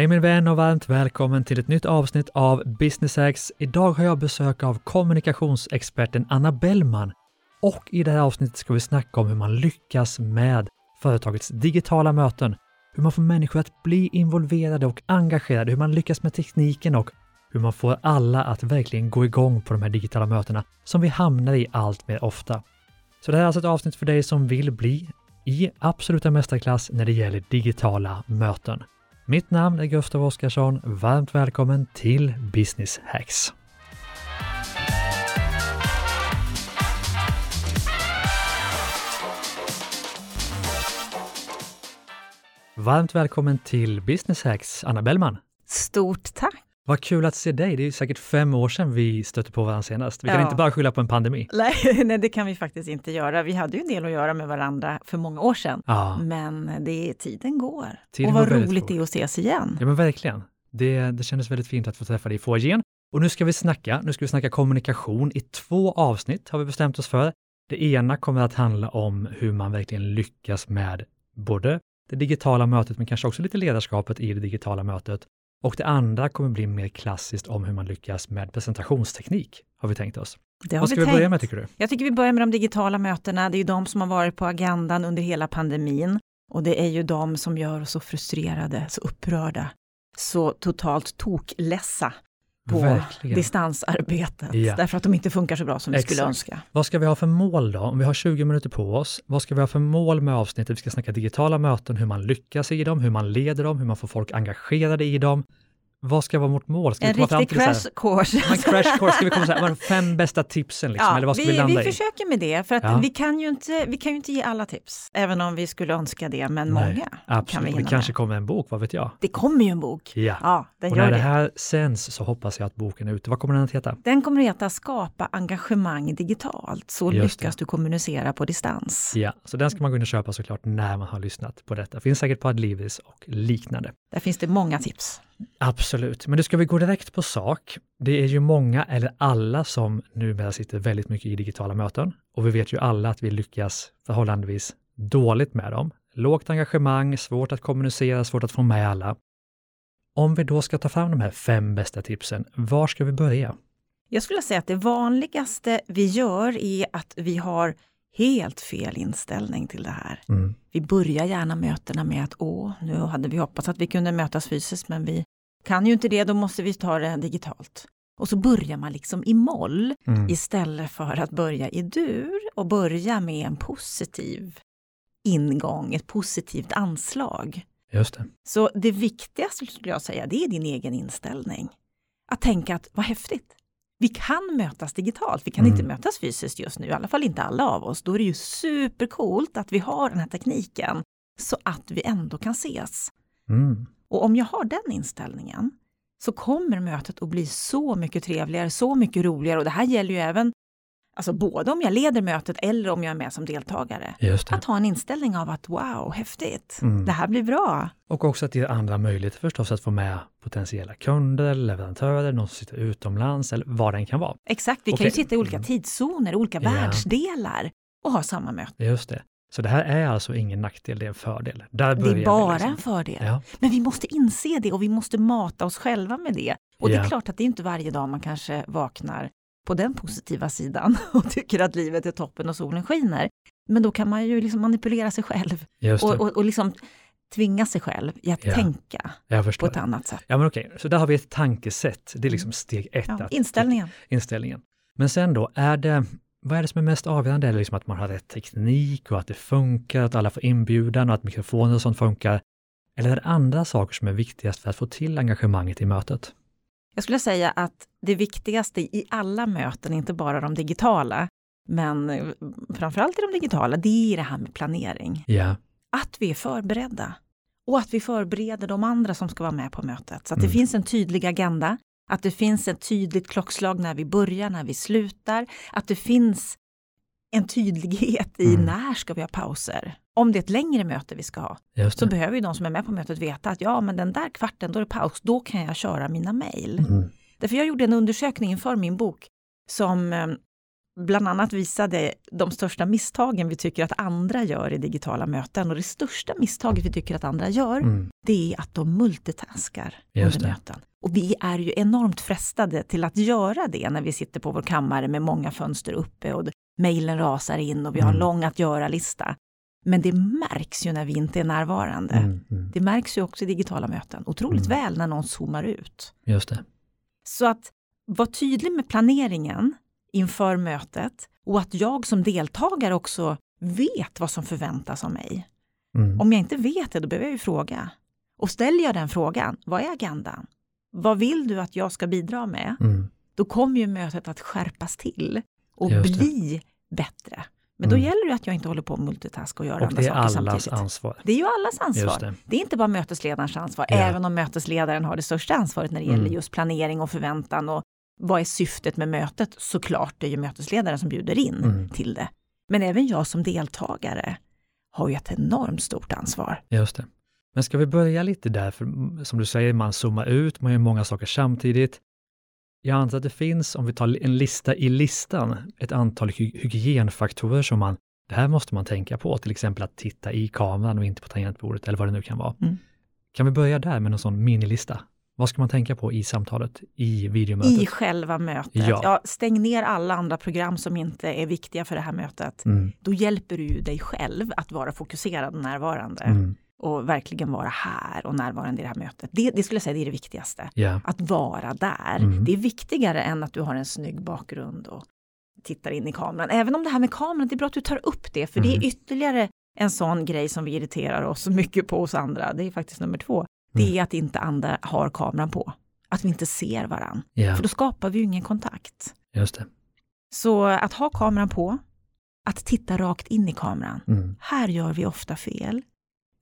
Hej min vän och varmt välkommen till ett nytt avsnitt av Business X. Idag har jag besök av kommunikationsexperten Anna Bellman och i det här avsnittet ska vi snacka om hur man lyckas med företagets digitala möten, hur man får människor att bli involverade och engagerade, hur man lyckas med tekniken och hur man får alla att verkligen gå igång på de här digitala mötena som vi hamnar i allt mer ofta. Så det här är alltså ett avsnitt för dig som vill bli i absoluta mästarklass när det gäller digitala möten. Mitt namn är Gustav Oskarsson. Varmt välkommen till Business Hacks. Varmt välkommen till Business Hacks, Anna Bellman. Stort tack! Vad kul att se dig. Det är säkert fem år sedan vi stötte på varandra senast. Vi kan ja. inte bara skylla på en pandemi. Nej, nej, det kan vi faktiskt inte göra. Vi hade ju en del att göra med varandra för många år sedan. Ja. Men det, tiden går. Tiden och vad roligt det är att ses igen. Ja, men verkligen. Det, det kändes väldigt fint att få träffa dig i foajén. Och nu ska vi snacka. Nu ska vi snacka kommunikation i två avsnitt har vi bestämt oss för. Det ena kommer att handla om hur man verkligen lyckas med både det digitala mötet, men kanske också lite ledarskapet i det digitala mötet. Och det andra kommer bli mer klassiskt om hur man lyckas med presentationsteknik, har vi tänkt oss. Det har Vad ska vi, vi börja med tycker du? Jag tycker vi börjar med de digitala mötena. Det är ju de som har varit på agendan under hela pandemin. Och det är ju de som gör oss så frustrerade, så upprörda, så totalt toklessa på Verkligen. distansarbetet. Ja. Därför att de inte funkar så bra som vi skulle önska. Vad ska vi ha för mål då? Om vi har 20 minuter på oss, vad ska vi ha för mål med avsnittet? Vi ska snacka digitala möten, hur man lyckas i dem, hur man leder dem, hur man får folk engagerade i dem. Vad ska vara vårt mål? Ska en vi riktig crash course. En crash course, ska vi komma så här, fem bästa tipsen liksom, ja, eller vad ska vi, vi landa vi i? Vi försöker med det, för att ja. vi, kan ju inte, vi kan ju inte ge alla tips, även om vi skulle önska det, men Nej, många absolut. kan vi hinna Det kanske med. kommer en bok, vad vet jag? Det kommer ju en bok. Ja, ja den och gör när det. det här sänds så hoppas jag att boken är ute. Vad kommer den att heta? Den kommer att heta Skapa engagemang digitalt, så Just lyckas det. du kommunicera på distans. Ja, så den ska man gå in och köpa såklart när man har lyssnat på detta. Finns säkert på Adlibris och liknande. Där finns det många tips. Absolut, men nu ska vi gå direkt på sak. Det är ju många eller alla som numera sitter väldigt mycket i digitala möten och vi vet ju alla att vi lyckas förhållandevis dåligt med dem. Lågt engagemang, svårt att kommunicera, svårt att få med alla. Om vi då ska ta fram de här fem bästa tipsen, var ska vi börja? Jag skulle säga att det vanligaste vi gör är att vi har helt fel inställning till det här. Mm. Vi börjar gärna mötena med att åh, nu hade vi hoppats att vi kunde mötas fysiskt men vi kan ju inte det, då måste vi ta det digitalt. Och så börjar man liksom i moll mm. istället för att börja i dur och börja med en positiv ingång, ett positivt anslag. Just det. Så det viktigaste skulle jag säga, det är din egen inställning. Att tänka att vad häftigt, vi kan mötas digitalt, vi kan mm. inte mötas fysiskt just nu, i alla fall inte alla av oss. Då är det ju supercoolt att vi har den här tekniken så att vi ändå kan ses. Mm. Och om jag har den inställningen så kommer mötet att bli så mycket trevligare, så mycket roligare och det här gäller ju även Alltså både om jag leder mötet eller om jag är med som deltagare. Att ha en inställning av att wow, häftigt, mm. det här blir bra. Och också att ge andra möjligheter förstås att få med potentiella kunder, leverantörer, någon som sitter utomlands eller vad det än kan vara. Exakt, vi okay. kan ju sitta i olika mm. tidszoner, olika yeah. världsdelar och ha samma möte. Just det. Så det här är alltså ingen nackdel, det är en fördel. Där det är bara liksom. en fördel. Ja. Men vi måste inse det och vi måste mata oss själva med det. Och ja. det är klart att det är inte varje dag man kanske vaknar på den positiva sidan och tycker att livet är toppen och solen skiner. Men då kan man ju liksom manipulera sig själv och, och, och liksom tvinga sig själv i att ja. tänka på ett annat sätt. Ja, men okej, så där har vi ett tankesätt. Det är liksom steg ett. Ja, inställningen. inställningen. Men sen då, är det, vad är det som är mest avgörande? Är det liksom att man har rätt teknik och att det funkar, att alla får inbjudan och att mikrofoner och sånt funkar? Eller är det andra saker som är viktigast för att få till engagemanget i mötet? Jag skulle säga att det viktigaste i alla möten, inte bara de digitala, men framförallt i de digitala, det är det här med planering. Yeah. Att vi är förberedda och att vi förbereder de andra som ska vara med på mötet. Så att mm. det finns en tydlig agenda, att det finns ett tydligt klockslag när vi börjar, när vi slutar, att det finns en tydlighet i mm. när ska vi ha pauser. Om det är ett längre möte vi ska ha, så behöver ju de som är med på mötet veta att ja, men den där kvarten, då är det paus, då kan jag köra mina mejl. Mm. Därför jag gjorde en undersökning inför min bok som eh, bland annat visade de största misstagen vi tycker att andra gör i digitala möten. Och det största misstaget vi tycker att andra gör, Mm. det är att de multitaskar Just under det. möten. Och vi är ju enormt frestade till att göra det när vi sitter på vår kammare med många fönster uppe och mejlen rasar in och vi har en Mm. lång att göra-lista. Men det märks ju när vi inte är närvarande. Mm. Mm. Det märks ju också i digitala möten otroligt Mm. väl när någon zoomar ut. Just det. Så att vara tydlig med planeringen inför mötet och att jag som deltagare också vet vad som förväntas av mig. Mm. Om jag inte vet det, då behöver jag ju fråga. Och ställer jag den frågan, vad är agendan? Vad vill du att jag ska bidra med? Mm. Då kommer ju mötet att skärpas till och bli bättre. Men då Mm. gäller det att jag inte håller på och multitaska och gör Och andra det är saker allas samtidigt. ansvar. Det är ju allas ansvar. Det. Det är inte bara mötesledarens ansvar, Ja. även om mötesledaren har det största ansvaret när det Mm. gäller just planering och förväntan och vad är syftet med mötet? Såklart, det är ju mötesledaren som bjuder in Mm. till det. Men även jag som deltagare har ju ett enormt stort ansvar. Just det. Men ska vi börja lite där, för mm, som du säger, man zoomar ut, man gör många saker samtidigt. Jag antar att det finns, om vi tar en lista i listan, ett antal hy- hygienfaktorer som man, det här måste man tänka på, till exempel att titta i kameran och inte på tangentbordet eller vad det nu kan vara. Mm. Kan vi börja där med någon sån minilista? Vad ska man tänka på i samtalet, i videomötet? I själva mötet. Ja. Ja. stäng ner alla andra program som inte är viktiga för det här mötet. Mm, Då hjälper du dig själv att vara fokuserad och närvarande mm, och verkligen vara här och närvarande i det här mötet. Det, det skulle jag säga det är det viktigaste. ja, Att vara där. Mm. Det är viktigare än att du har en snygg bakgrund och tittar in i kameran. Även om det här med kameran, det är bra att du tar upp det, för det Mm. är ytterligare en sån grej som vi irriterar oss så mycket på hos andra. Det är faktiskt nummer två. Det Mm. är att inte andra har kameran på. Att vi inte ser varann. ja, För då skapar vi ju ingen kontakt. just det. Så att ha kameran på, att titta rakt in i kameran. Mm, Här gör vi ofta fel.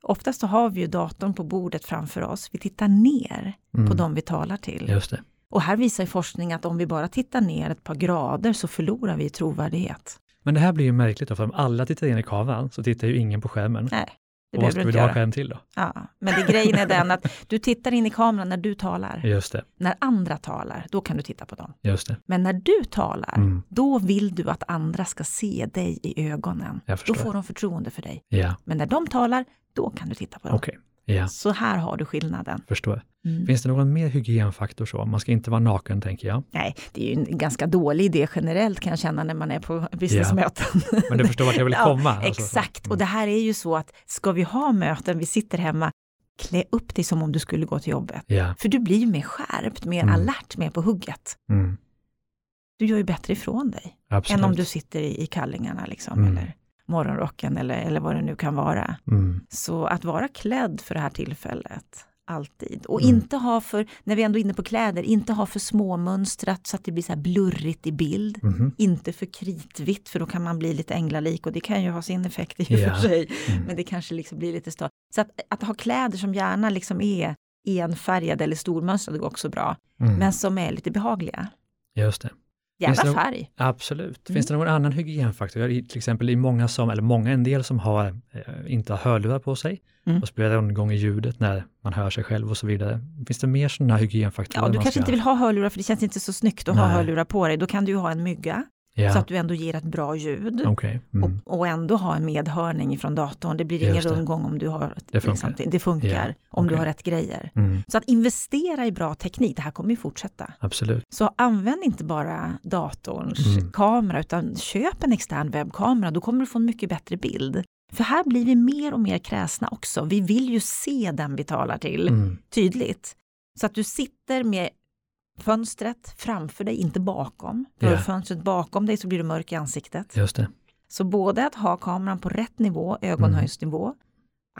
Oftast så har vi ju datorn på bordet framför oss. Vi tittar ner mm, på de vi talar till. Just det. Och här visar forskning att om vi bara tittar ner ett par grader så förlorar vi trovärdighet. Men det här blir ju märkligt då, för om alla tittar in i kameran så tittar ju ingen på skärmen. Nej, det och vad ska vi då ha skärm till då? Ja, men det grejen är den att du tittar in i kameran när du talar. Just det, När andra talar, då kan du titta på dem. just det. Men när du talar, Mm. då vill du att andra ska se dig i ögonen. Då får de förtroende för dig. Ja, Men när de talar, då kan du titta på dem. okej. Ja, Så här har du skillnaden. förstår. Mm. Finns det någon mer hygienfaktor så? Man ska inte vara naken, tänker jag. Nej, det är ju en ganska dålig idé generellt kan jag känna när man är på businessmöten. Men du förstår vart jag vill Ja, komma? alltså. Exakt, Mm. och det här är ju så att ska vi ha möten, vi sitter hemma, klä upp dig som om du skulle gå till jobbet. Ja, För du blir ju mer skärpt, mer Mm. alert, mer på hugget. mm, Du gör ju bättre ifrån dig absolut. än om du sitter i, i kallingarna liksom, Mm. eller morgonrocken eller, eller vad det nu kan vara. Mm, Så att vara klädd för det här tillfället, alltid. Och Mm. inte ha för, när vi ändå är inne på kläder, inte ha för småmönstrat så att det blir så här blurrigt i bild. mhm, Inte för kritvitt för då kan man bli lite änglalik och det kan ju ha sin effekt i och Ja. för sig. mm. Men det kanske liksom blir lite störigt. Så att, att ha kläder som gärna liksom är enfärgade eller stormönstrade går också bra. Mm. Men som är lite behagliga. Just det. Det någon- färg. Absolut. Mm. Finns det någon annan hygienfaktor? Jag- Till exempel i många som, eller många, en del som har, eh, inte har hörlurar på sig Mm. och spelar rundgång i ljudet när man hör sig själv och så vidare. Finns det mer sådana hygienfaktorer? Ja, du kanske ska- inte vill ha hörlurar för det känns inte så snyggt att ha Nej. hörlurar på dig. Då kan du ju ha en mygga Ja, så att du ändå ger ett bra ljud. okej. Mm. Och, och ändå ha en medhörning från datorn. Det blir ingen rundgång om du har Det funkar. samtidigt. Det funkar Ja, om du okej. har rätt grejer. Mm. Så att investera i bra teknik, det här kommer ju fortsätta. Absolut. Så använd inte bara datorns Mm. kamera utan köp en extern webbkamera, då kommer du få en mycket bättre bild. För här blir vi mer och mer kräsna också. Vi vill ju se den vi talar till Mm. tydligt. Så att du sitter med fönstret framför dig, inte bakom. Har du fönstret bakom dig så blir du mörk i ansiktet. Just det. Så både att ha kameran på rätt nivå, ögonhöjdsnivå,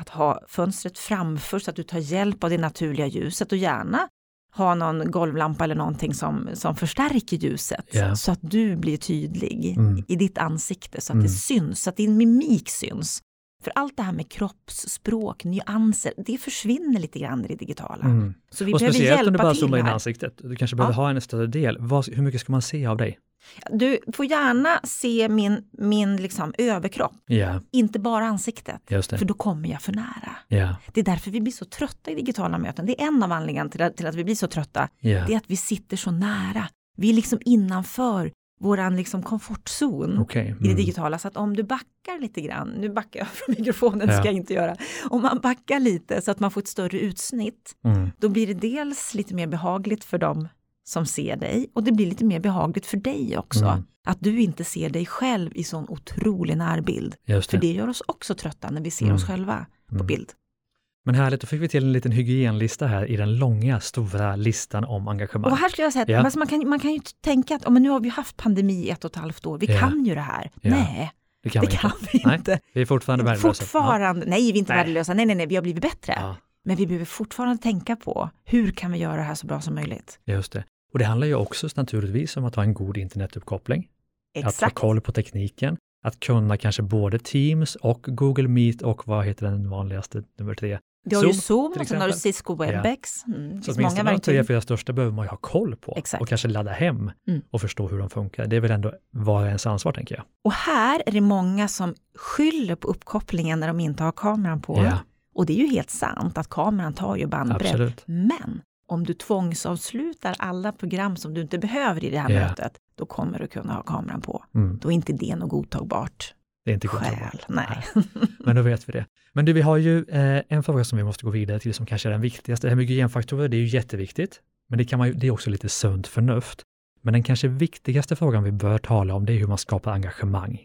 att ha fönstret framför så att du tar hjälp av det naturliga ljuset och gärna ha någon golvlampa eller någonting som, som förstärker ljuset Ja. så att du blir tydlig Mm. i ditt ansikte, så att Mm. det syns, så att din mimik syns. För allt det här med kroppsspråk, nyanser, det försvinner lite grann i det digitala. Mm. Så vi Och behöver speciellt om du hjälpa bara zoomar in här. ansiktet. Du kanske behöver ha en större del. Vad, hur mycket ska man se av dig? Du får gärna se min, min liksom överkropp, Ja, inte bara ansiktet. För då kommer jag för nära. Ja, Det är därför vi blir så trötta i digitala möten. Det är en av anledningarna till att, till att vi blir så trötta. ja. Det är att vi sitter så nära. Vi är liksom innanför våran liksom komfortzon Okej. i det Mm. digitala. Så att om du backar lite grann, nu backar jag från mikrofonen, det Ja. ska jag inte göra. Om man backar lite så att man får ett större utsnitt, Mm. då blir det dels lite mer behagligt för dem som ser dig och det blir lite mer behagligt för dig också. Mm. Att du inte ser dig själv i sån otrolig närbild. Just För det. det gör oss också trötta när vi ser Mm. oss själva på Mm. bild. Men härligt, då fick vi till en liten hygienlista här i den långa, stora listan om engagemang. Och här skulle jag säga att Ja. alltså man, kan, man kan ju tänka att oh, men nu har vi haft pandemi i ett och ett halvt år, vi Ja. kan ju det här. Ja. Nej, det kan det vi kan inte. vi Nej, inte. Vi är fortfarande värdelösa. Fortfarande, nej vi är inte Nej. värdelösa, nej nej nej, vi har blivit bättre. Men vi behöver fortfarande tänka på hur kan vi göra det här så bra som möjligt. Just det. Och det handlar ju också naturligtvis om att ha en god internetuppkoppling, att ha Exakt. koll på tekniken, att kunna kanske både Teams och Google Meet och vad heter den vanligaste, nummer tre? Du har ju Zoom, Zoom till och sen har du. Cisco Webex. Mm, det Så åtminstone många de tre, fyra största behöver man ju ha koll på Exakt. och kanske ladda hem Mm. och förstå hur de funkar. Det är väl ändå var ens ansvar, tänker jag. Och här är det många som skyller på uppkopplingen när de inte har kameran på. Ja, Och det är ju helt sant att kameran tar ju bandbredd. absolut. Men om du tvångsavslutar alla program som du inte behöver i det här Ja. mötet, då kommer du kunna ha kameran på. Mm. Då är inte det något godtagbart Det är inte godtagbart. Nej. Men då vet vi det. Men du, vi har ju eh, en fråga som vi måste gå vidare till som kanske är den viktigaste. Det här med hygienfaktorer, det är ju jätteviktigt, men det, kan man ju, det är också lite sunt förnuft. Men den kanske viktigaste frågan vi bör tala om, det är hur man skapar engagemang i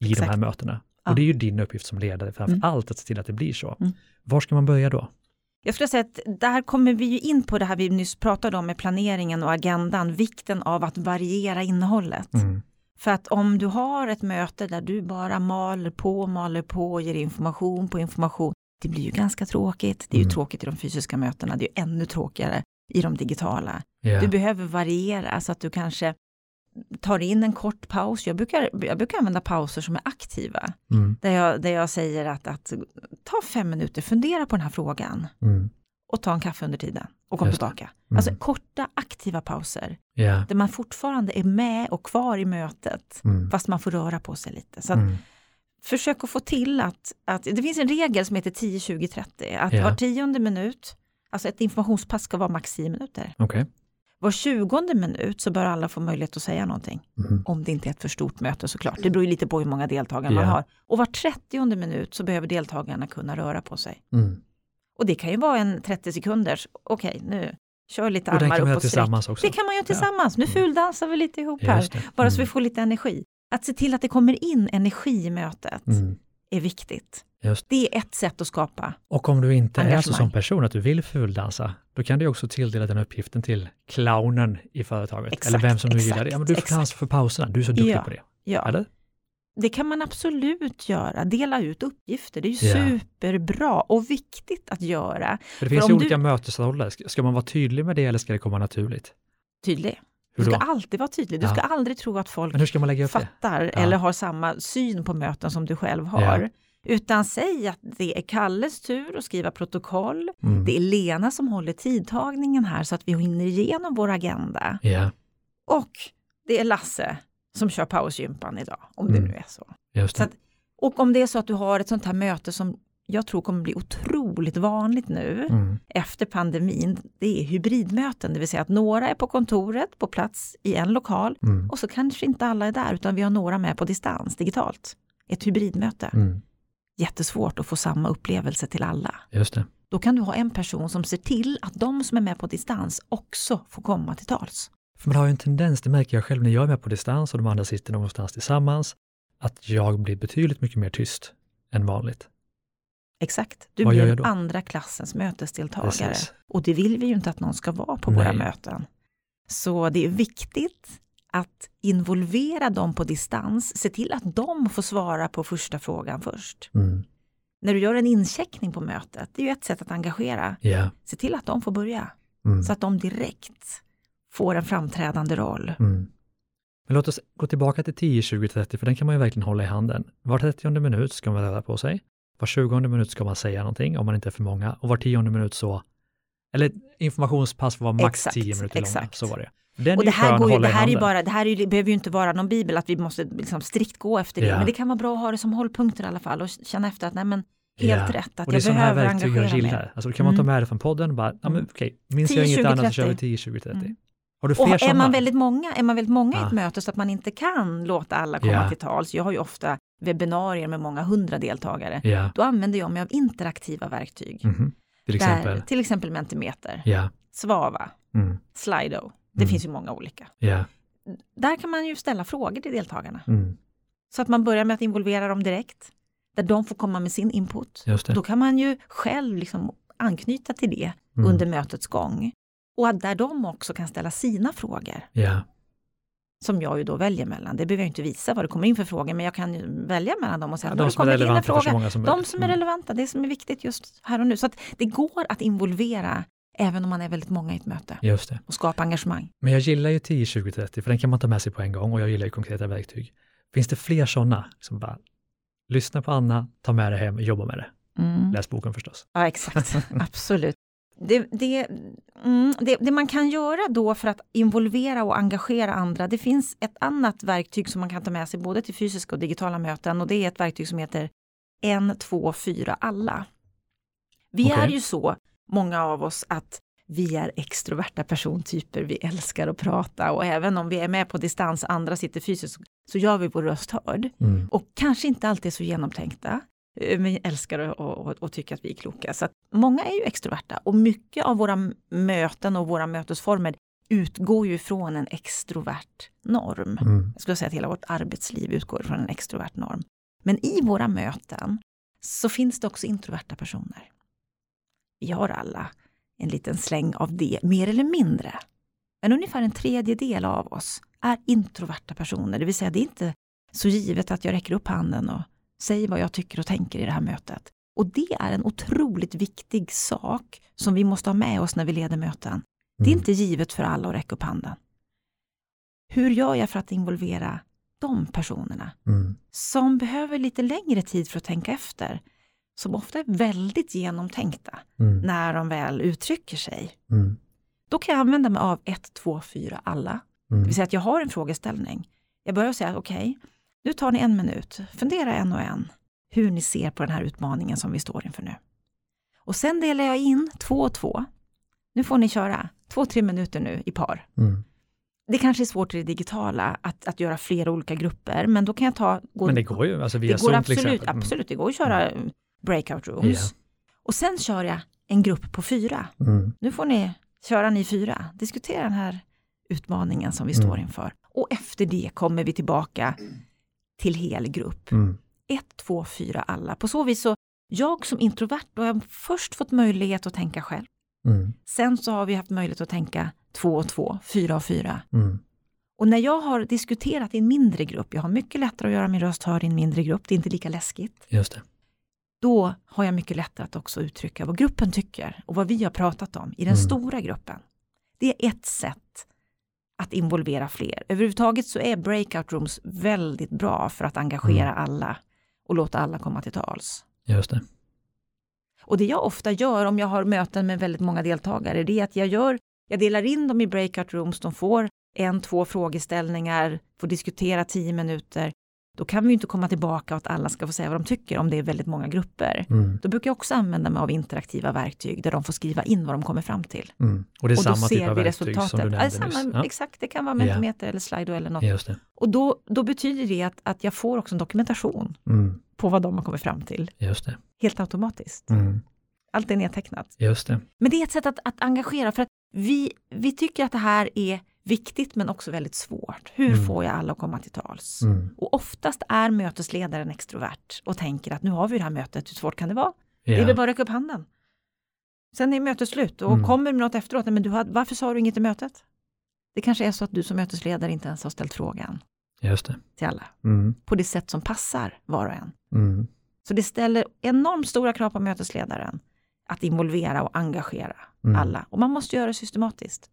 de här Exakt. mötena. Ja. Och det är ju din uppgift som ledare framför Mm. allt att se till att det blir så. Mm. Var ska man börja då? Jag skulle säga att där kommer vi ju in på det här vi nyss pratade om med planeringen och agendan, vikten av att variera innehållet. Mm. För att om du har ett möte där du bara maler på, maler på, ger information på information, det blir ju ganska tråkigt. Det är ju Mm. tråkigt i de fysiska mötena, det är ju ännu tråkigare i de digitala. Ja. Du behöver variera så att du kanske tar in en kort paus. Jag brukar, jag brukar använda pauser som är aktiva, Mm. där jag, där jag säger att, att ta fem minuter, fundera på den här frågan Mm. Och ta en kaffe under tiden och kom Just det. tillbaka. Mm. Alltså korta aktiva pauser Ja. där man fortfarande är med och kvar i mötet Mm. fast man får röra på sig lite. Så att Mm. försök att få till att, att, det finns en regel som heter 10, 20, 30, att Ja. var tionde minut, alltså ett informationspass ska vara max 10 minuter. Okej. Var tjugonde minut så bör alla få möjlighet att säga någonting. Mm. Om det inte är ett för stort möte såklart. Det beror ju lite på hur många deltagare man Ja. har. Och var trettionde minut så behöver deltagarna kunna röra på sig. Mm. Och det kan ju vara en 30 sekunders, okej nu, kör lite Och armar göra uppåt sträck. tillsammans också. Det kan man göra tillsammans. Nu fuldansar vi lite ihop Ja, här. Bara så Mm. vi får lite energi. Att se till att det kommer in energi i mötet Mm. är viktigt. Just. Det är ett sätt att skapa. Och om du inte är så som person att du vill fuldansa, då kan du också tilldela den uppgiften till clownen i företaget. Exakt, eller vem som nu gillar det. Ja, men du får exakt. för pauserna, du är så duktig Ja. på det. Ja, Eller? Det kan man absolut göra. Dela ut uppgifter. Det är ju Ja. superbra och viktigt att göra. För det finns om ju du- olika mötesroller. Ska- man vara tydlig med det eller ska det komma naturligt? Tydlig. Du ska alltid vara tydlig. Du Ja. ska aldrig tro att folk fattar Ja. eller har samma syn på möten som du själv har. Ja. Utan säg att det är Kalles tur att skriva protokoll. Mm. Det är Lena som håller tidtagningen här så att vi hinner igenom vår agenda. Och det är Lasse som kör pausgympan idag, om Mm. det nu är så. så att, och om det är så att du har ett sånt här möte som jag tror kommer bli otroligt vanligt nu Mm. efter pandemin, det är hybridmöten, det vill säga att några är på kontoret på plats i en lokal Mm. och så kanske inte alla är där utan vi har några med på distans digitalt. Ett hybridmöte. Mm. Jättesvårt att få samma upplevelse till alla. Just det. Då kan du ha en person som ser till att de som är med på distans också får komma till tals. För man har ju en tendens, det märker jag själv när jag är med på distans och de andra sitter någonstans tillsammans, att jag blir betydligt mycket mer tyst än vanligt. Exakt, du Vad blir andra klassens mötesdeltagare. Precis. Och det vill vi ju inte att någon ska vara på Nej. våra möten. Så det är viktigt att involvera dem på distans, se till att de får svara på första frågan först. Mm. När du gör en incheckning på mötet, det är ju ett sätt att engagera. Ja. Se till att de får börja, Mm. så att de direkt får en framträdande roll. Mm. Men låt oss gå tillbaka till 10, 20, 30, för den kan man ju verkligen hålla i handen. Var 30 minut ska man röra på sig. Var 20 minut ska man säga någonting, om man inte är för många. Och var 10 minut så, eller informationspass vara max Exakt, 10 minuter långa. exakt. Så var det. Den Och det här, går ju, det här, är bara, det här är behöver ju inte vara någon bibel att vi måste liksom strikt gå efter det, Ja. men det kan vara bra att ha det som hållpunkter i alla fall och känna efter att nej men helt Ja. rätt, att och det är jag sådana här behöver verktyg jag engagera mig. gillar. Alltså då kan man ta Mm. med det från podden och bara, ja men okej, minns 10, jag inget 20, annat så kör vi 30. 10, 20, 30. Mm. Har du fler Och är sådana? man väldigt många, är man väldigt många i Ja. ett möte så att man inte kan låta alla komma Ja. till tals. Jag har ju ofta webbinarier med många hundra deltagare. Ja. Då använder jag mig av interaktiva verktyg. Mhm. Till Där, exempel? till exempel Mentimeter, Ja. Svava, Mm. Slido. Det Mm. finns ju många olika. Ja. Där kan man ju ställa frågor till deltagarna. Mm. Så att man börjar med att involvera dem direkt. Där de får komma med sin input. Då kan man ju själv liksom anknyta till det Mm. under mötets gång. Och att där de också kan ställa sina frågor. Ja. Som jag ju då väljer mellan. Det behöver jag inte visa vad det kommer in för frågor, men jag kan ju välja mellan dem och säga Ja, de som är relevanta för så fråga. många som De som är Mm. relevanta, det som är viktigt just här och nu. Så att det går att involvera även om man är väldigt många i ett möte Just det. och skapa engagemang. Men jag gillar ju 10, 20, 30 för den kan man ta med sig på en gång och jag gillar ju konkreta verktyg. Finns det fler sådana? Som bara, lyssna på Anna, ta med det hem, jobba med det. Mm. Läs boken förstås. Ja, exakt. Absolut. Det, det, mm, det, det man kan göra då för att involvera och engagera andra, det finns ett annat verktyg som man kan ta med sig både till fysiska och digitala möten och det är ett verktyg som heter en, två, fyra, alla. Vi Okej. är ju så, många av oss, att vi är extroverta persontyper, vi älskar att prata och även om vi är med på distans, andra sitter fysiskt, så gör vi vår röst hörd. Mm. Och kanske inte alltid är så genomtänkta, men älskar och, och, och tycker att vi är kloka. Så att många är ju extroverta och mycket av våra möten och våra mötesformer utgår ju från en extrovert norm. Mm. Jag skulle säga att hela vårt arbetsliv utgår från en extrovert norm. Men i våra möten så finns det också introverta personer. Vi har alla en liten släng av det, mer eller mindre. Men ungefär en tredjedel av oss är introverta personer, det vill säga det är inte så givet att jag räcker upp handen och säger vad jag tycker och tänker i det här mötet. Och det är en otroligt viktig sak som vi måste ha med oss när vi leder möten. Det är Mm. inte givet för alla att räcka upp handen. Hur gör jag för att involvera de personerna Mm. som behöver lite längre tid för att tänka efter? Som ofta är väldigt genomtänkta Mm. när de väl uttrycker sig. Mm. Då kan jag använda mig av 1, 2, 4, alla. Det Mm. vill säga att jag har en frågeställning. Jag börjar säga, okej, nu tar ni en minut, fundera en och en hur ni ser på den här utmaningen som vi står inför nu. Och sen delar jag in två och två. Nu får ni köra två, tre minuter nu i par. Mm. Det kanske är svårt i det digitala att, att göra flera olika grupper, men då kan jag ta... Gå, Men det går ju, alltså via det går Zoom till absolut, exempel. Mm. absolut, det går att köra breakout rooms. Ja. Och sen kör jag en grupp på fyra. Mm. Nu får ni köra ni fyra, diskutera den här utmaningen som vi Mm. står inför. Och efter det kommer vi tillbaka till hel grupp. Mm. Ett, två, fyra, alla. På så vis så, jag som introvert, då har jag först fått möjlighet att tänka själv. Mm. Sen så har vi haft möjlighet att tänka två och två, fyra och fyra. Mm. Och när jag har diskuterat i en mindre grupp, jag har mycket lättare att göra min röst hörd i en mindre grupp, det är inte lika läskigt. Just det. Då har jag mycket lättare att också uttrycka vad gruppen tycker och vad vi har pratat om i den Mm. stora gruppen. Det är ett sätt att involvera fler. Överhuvudtaget så är breakout rooms väldigt bra för att engagera Mm. alla och låta alla komma till tals. Just det. Och det jag ofta gör om jag har möten med väldigt många deltagare, det är att jag gör, jag delar in dem i breakout rooms, de får en, två frågeställningar, får diskutera tio minuter. Då kan vi ju inte komma tillbaka och att alla ska få säga vad de tycker om det är väldigt många grupper. Mm. Då brukar jag också använda mig av interaktiva verktyg där de får skriva in vad de kommer fram till. Mm. Och det är och samma typ ser av vi verktyg resultatet. som du Ja, nämnde samma, nyss. Ja. Exakt, det kan vara Ja. Mentimeter eller Slido eller något. Just det. Och då, då betyder det att, att jag får också en dokumentation Mm. på vad de har kommit fram till. Just det. Helt automatiskt. Mm. Allt är nedtecknat. Just det. Men det är ett sätt att, att engagera för att vi, vi tycker att det här är viktigt men också väldigt svårt. Hur Mm. får jag alla att komma till tals? Mm. Och oftast är mötesledaren extrovert och tänker att nu har vi det här mötet, hur svårt kan det vara? Det är väl bara att räcka upp handen. Sen är mötet slut och Mm. kommer med något efteråt, men du har, varför sa du inget i mötet? Det kanske är så att du som mötesledare inte ens har ställt frågan Just det. till alla Mm. på det sätt som passar var och en. Mm. Så det ställer enormt stora krav på mötesledaren att involvera och engagera Mm. alla. Och man måste göra det systematiskt.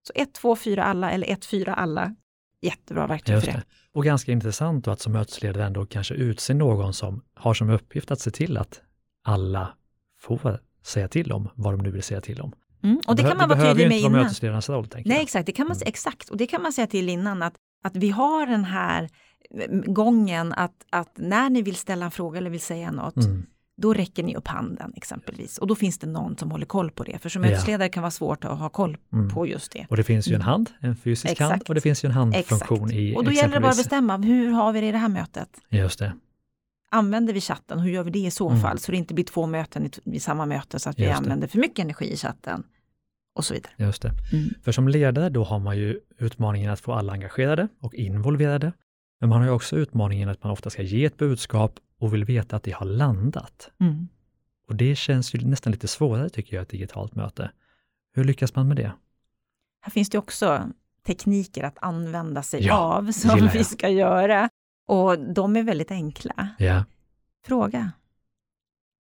Mm. Så 1, 2, 4 alla eller 1, 4 alla. Jättebra verktyg Just för det. det. Och ganska intressant då att som mötesledare ändå kanske utse någon som har som uppgift att se till att alla får säga till om vad de nu vill säga till om. Mm. Och det Behö- kan man vara tydlig med innan. mötesledarens roll, tänker Nej, jag. exakt. Det kan man, Mm. exakt. Och det kan man säga till innan att, att vi har den här eh, gången att, att när ni vill ställa en fråga eller vill säga något, Mm. Då räcker ni upp handen exempelvis. Och då finns det någon som håller koll på det. För som Ja. mötesledare kan det vara svårt att ha koll Mm. på just det. Och det finns ju en hand, en fysisk hand Exakt. och det finns ju en handfunktion Exakt. i Och då gäller det bara att bestämma, hur har vi det i det här mötet? Just det. Använder vi chatten, hur gör vi det i så Mm. fall? Så det inte blir två möten i, i samma möte så att vi Just det. använder för mycket energi i chatten. Och så vidare. Just det. Mm. För som ledare då har man ju utmaningen att få alla engagerade och involverade. Men man har ju också utmaningen att man ofta ska ge ett budskap och vill veta att det har landat. Mm. Och det känns ju nästan lite svårare tycker jag, ett digitalt möte. Hur lyckas man med det? Här finns det också tekniker att använda sig Ja, av som vi ska göra. Och de är väldigt enkla. Ja. Fråga.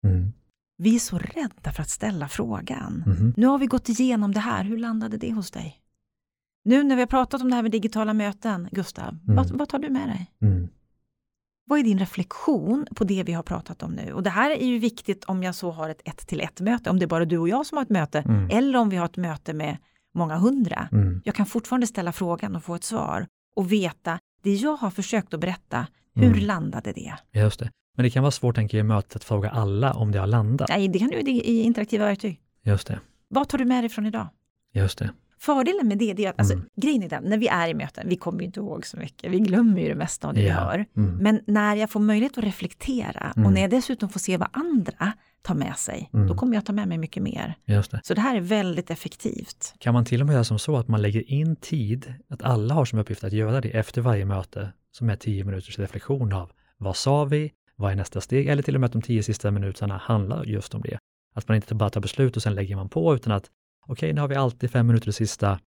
Mm. Vi är så rädda för att ställa frågan. Mhm. Nu har vi gått igenom det här, hur landade det hos dig? Nu när vi har pratat om det här med digitala möten, Gustav, Mm. vad, vad tar du med dig? Mm. Vad är din reflektion på det vi har pratat om nu? Och det här är ju viktigt om jag så har ett ett till ett möte, om det är bara du och jag som har ett möte, Mm. eller om vi har ett möte med många hundra. Mm. Jag kan fortfarande ställa frågan och få ett svar och veta det jag har försökt att berätta, hur Mm. landade det? Just det. Men det kan vara svårt, tänker jag, i mötet att fråga alla om det har landat. Nej, det kan du i interaktiva verktyg. Just det. Vad tar du med dig från idag? Just det. Fördelen med det, det är att, alltså, Mm. grejen är den, när vi är i möten, vi kommer ju inte ihåg så mycket, vi glömmer ju det mesta av det vi Ja. hör. Mm. Men när jag får möjlighet att reflektera Mm. och när jag dessutom får se vad andra tar med sig, Mm. då kommer jag ta med mig mycket mer. Just det. Så det här är väldigt effektivt. Kan man till och med göra som så att man lägger in tid, att alla har som uppgift att göra det efter varje möte, som är tio minuters reflektion av vad sa vi, vad är nästa steg, eller till och med att de tio sista minuterna handlar just om det. Att man inte bara tar beslut och sen lägger man på, utan att okej, nu har vi alltid fem minuter det sista,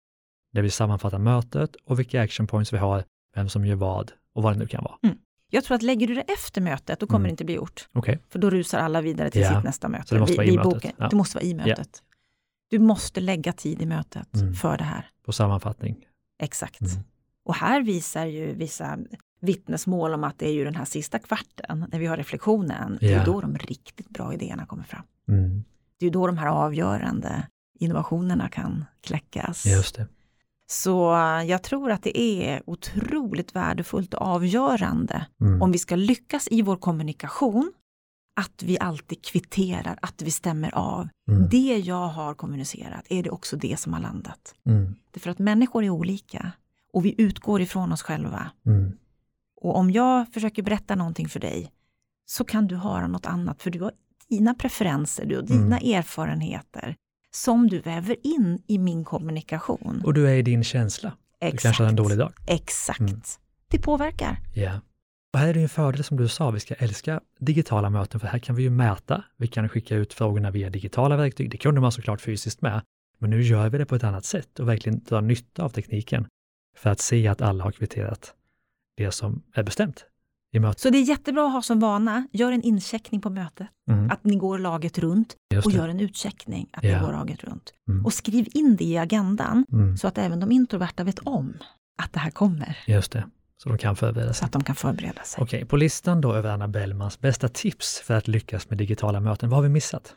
där vi sammanfattar mötet och vilka action points vi har, vem som gör vad och vad det nu kan vara. Jag tror att lägger du det efter mötet, då kommer Mm. det inte bli gjort. Okej, För då rusar alla vidare till Ja. sitt nästa möte. Så det måste Vi- vara i vi mötet. Ja. Det måste vara i mötet. Du måste lägga tid i mötet Mm. för det här. på sammanfattning. Exakt. Mm. Och här visar ju vissa vittnesmål om att det är ju den här sista kvarten, när vi har reflektionen, det är då de riktigt bra idéerna kommer fram. Mm. Det är då de här avgörande innovationerna kan kläckas. Just det. Så eh, jag tror att det är otroligt värdefullt och avgörande Mm. om vi ska lyckas i vår kommunikation, att vi alltid kvitterar, att vi stämmer av. Mm. Det jag har kommunicerat, är det också det som har landat? Mm. Därför att människor är olika och vi utgår ifrån oss själva. Mm. Och om jag försöker berätta någonting för dig så kan du höra något annat för du har dina preferenser, du har dina erfarenheter som du väver in i min kommunikation. Och du är i din känsla. Du kanske har en dålig dag. Exakt. Mm. Det påverkar. Ja. Och här är det en fördel som du sa, vi ska älska digitala möten för här kan vi ju mäta, vi kan skicka ut frågorna via digitala verktyg, det kunde man såklart fysiskt med, men nu gör vi det på ett annat sätt och verkligen drar nytta av tekniken för att se att alla har kvitterat det som är bestämt i mötet. Så det är jättebra att ha som vana, gör en incheckning på mötet, Mm, att ni går laget runt och gör en utcheckning, att Ja. ni går laget runt. Mm. Och skriv in det i agendan Mm, så att även de introverta vet om att det här kommer, just det, så de kan förbereda så sig. att de kan förbereda sig. Okej, på listan då över Anna Bellmans bästa tips för att lyckas med digitala möten, vad har vi missat?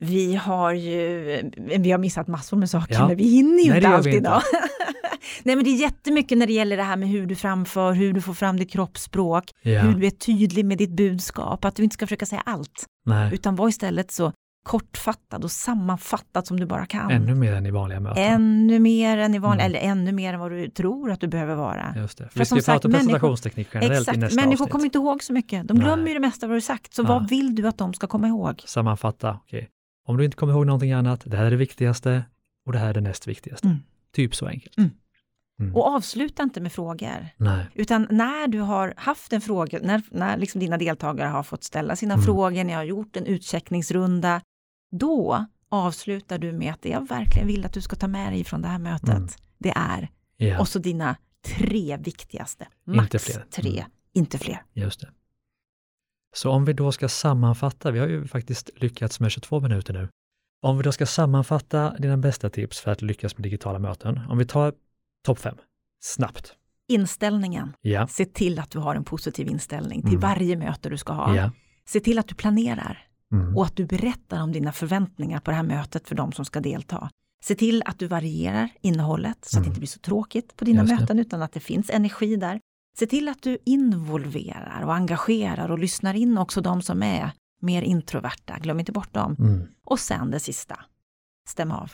Vi har ju vi har missat massor med saker, Ja. men vi hinner ju Nej, inte allt idag. Nej, men det är jättemycket när det gäller det här med hur du framför, hur du får fram ditt kroppsspråk, Ja, hur du är tydlig med ditt budskap, att du inte ska försöka säga allt, nej, utan var istället så kortfattad och sammanfattad som du bara kan. ännu mer än i vanliga möten. Ännu mer än i vanliga, Mm. eller ännu mer än vad du tror att du behöver vara. Just det. För vi ska ju prata presentationsteknik generellt i Exakt, nästa människor avsnitt. kommer inte ihåg så mycket. De Nej. glömmer ju det mesta vad du sagt, så Ja. vad vill du att de ska komma ihåg? Sammanfatta, okej. Om du inte kommer ihåg någonting annat, det här är det viktigaste och det här är det näst viktigaste. Mm. Typ så enkelt. Mm. Mm. Och avsluta inte med frågor. Nej, Utan när du har haft en fråga, när, när liksom dina deltagare har fått ställa sina Mm. frågor, ni har gjort en utcheckningsrunda, då avslutar du med att det jag verkligen vill att du ska ta med dig från det här mötet, Mm. det är, ja, och så dina tre viktigaste, Inte max fler. tre, Mm. inte fler. just det. Så om vi då ska sammanfatta, vi har ju faktiskt lyckats med 22 minuter nu. Om vi då ska sammanfatta dina bästa tips för att lyckas med digitala möten, om vi tar topp fem, snabbt. Inställningen, Ja, se till att du har en positiv inställning till Mm. varje möte du ska ha. ja. Se till att du planerar Mm. och att du berättar om dina förväntningar på det här mötet för de som ska delta. Se till att du varierar innehållet så att Mm. det inte blir så tråkigt på dina Just det. möten utan att det finns energi där. Se till att du involverar och engagerar och lyssnar in också de som är mer introverta, glöm inte bort dem. Mm. Och sen det sista, stäm av,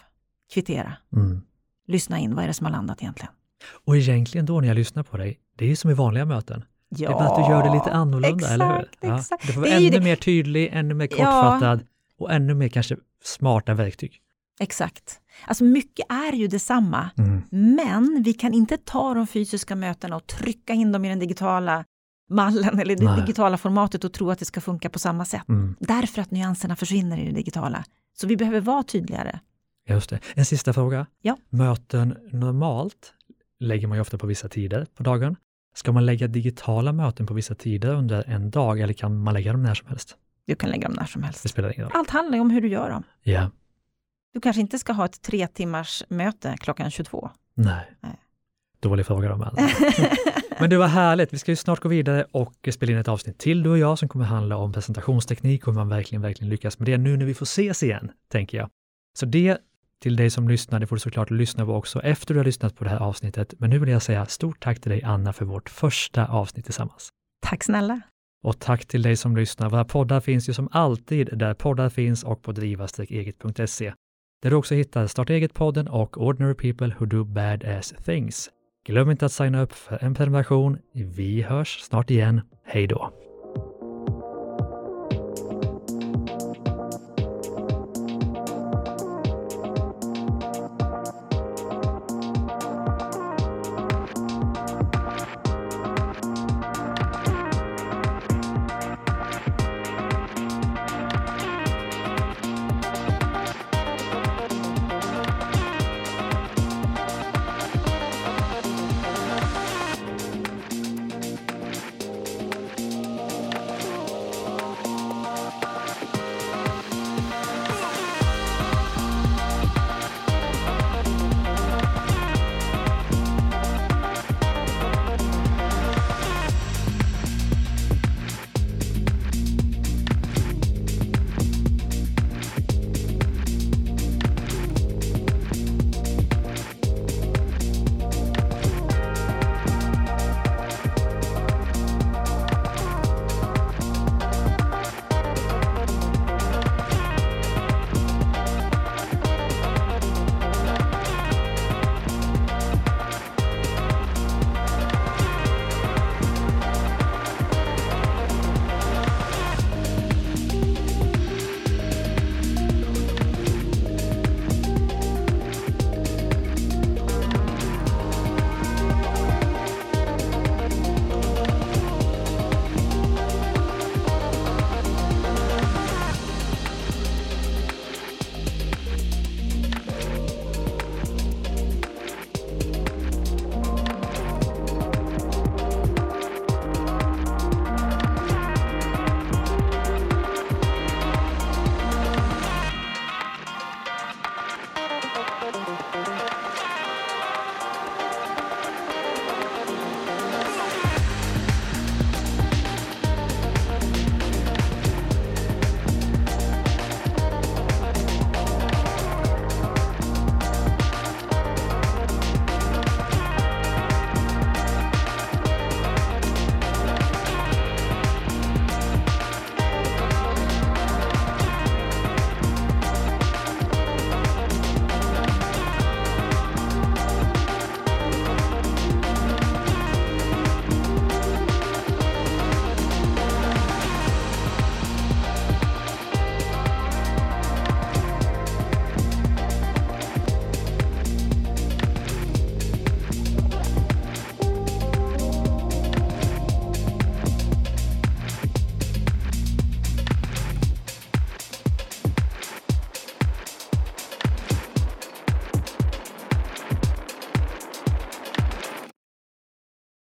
kvittera, Mm. Lyssna in, vad är det som har landat egentligen? Och egentligen då när jag lyssnar på dig, det är ju som i vanliga möten. Ja, det är bara att du gör det lite annorlunda, exakt, eller hur? Exakt. Du får vara ännu det. mer tydlig, ännu mer Ja. kortfattad och ännu mer kanske smarta verktyg. Exakt. Alltså mycket är ju detsamma, Mm. men vi kan inte ta de fysiska mötena och trycka in dem i den digitala mallen eller det Nej. digitala formatet och tro att det ska funka på samma sätt. Mm. Därför att nyanserna försvinner i det digitala. Så vi behöver vara tydligare. Just det. En sista fråga. Ja. Möten normalt lägger man ju ofta på vissa tider på dagen. Ska man lägga digitala möten på vissa tider under en dag eller kan man lägga dem när som helst? Du kan lägga dem när som Det helst. spelar ingen roll. Allt handlar ju om hur du gör dem. Ja, Du kanske inte ska ha ett tre timmars möte klockan 22. nej. Nej. Dålig fråga de alltså. Men det var härligt. Vi ska ju snart gå vidare och spela in ett avsnitt till du och jag som kommer handla om presentationsteknik och hur man verkligen, verkligen lyckas med det nu när vi får ses igen, tänker jag. Så det till dig som lyssnar, det får du såklart lyssna på också efter du har lyssnat på det här avsnittet. Men nu vill jag säga stort tack till dig Anna för vårt första avsnitt tillsammans. Tack snälla. Och tack till dig som lyssnar. Våra poddar finns ju som alltid där poddar finns och på driva-eget.se. Där du också hittar Starta eget-podden och Ordinary People Who Do Badass Things. Glöm inte att signa upp för en prenumeration. Vi hörs snart igen. Hej då!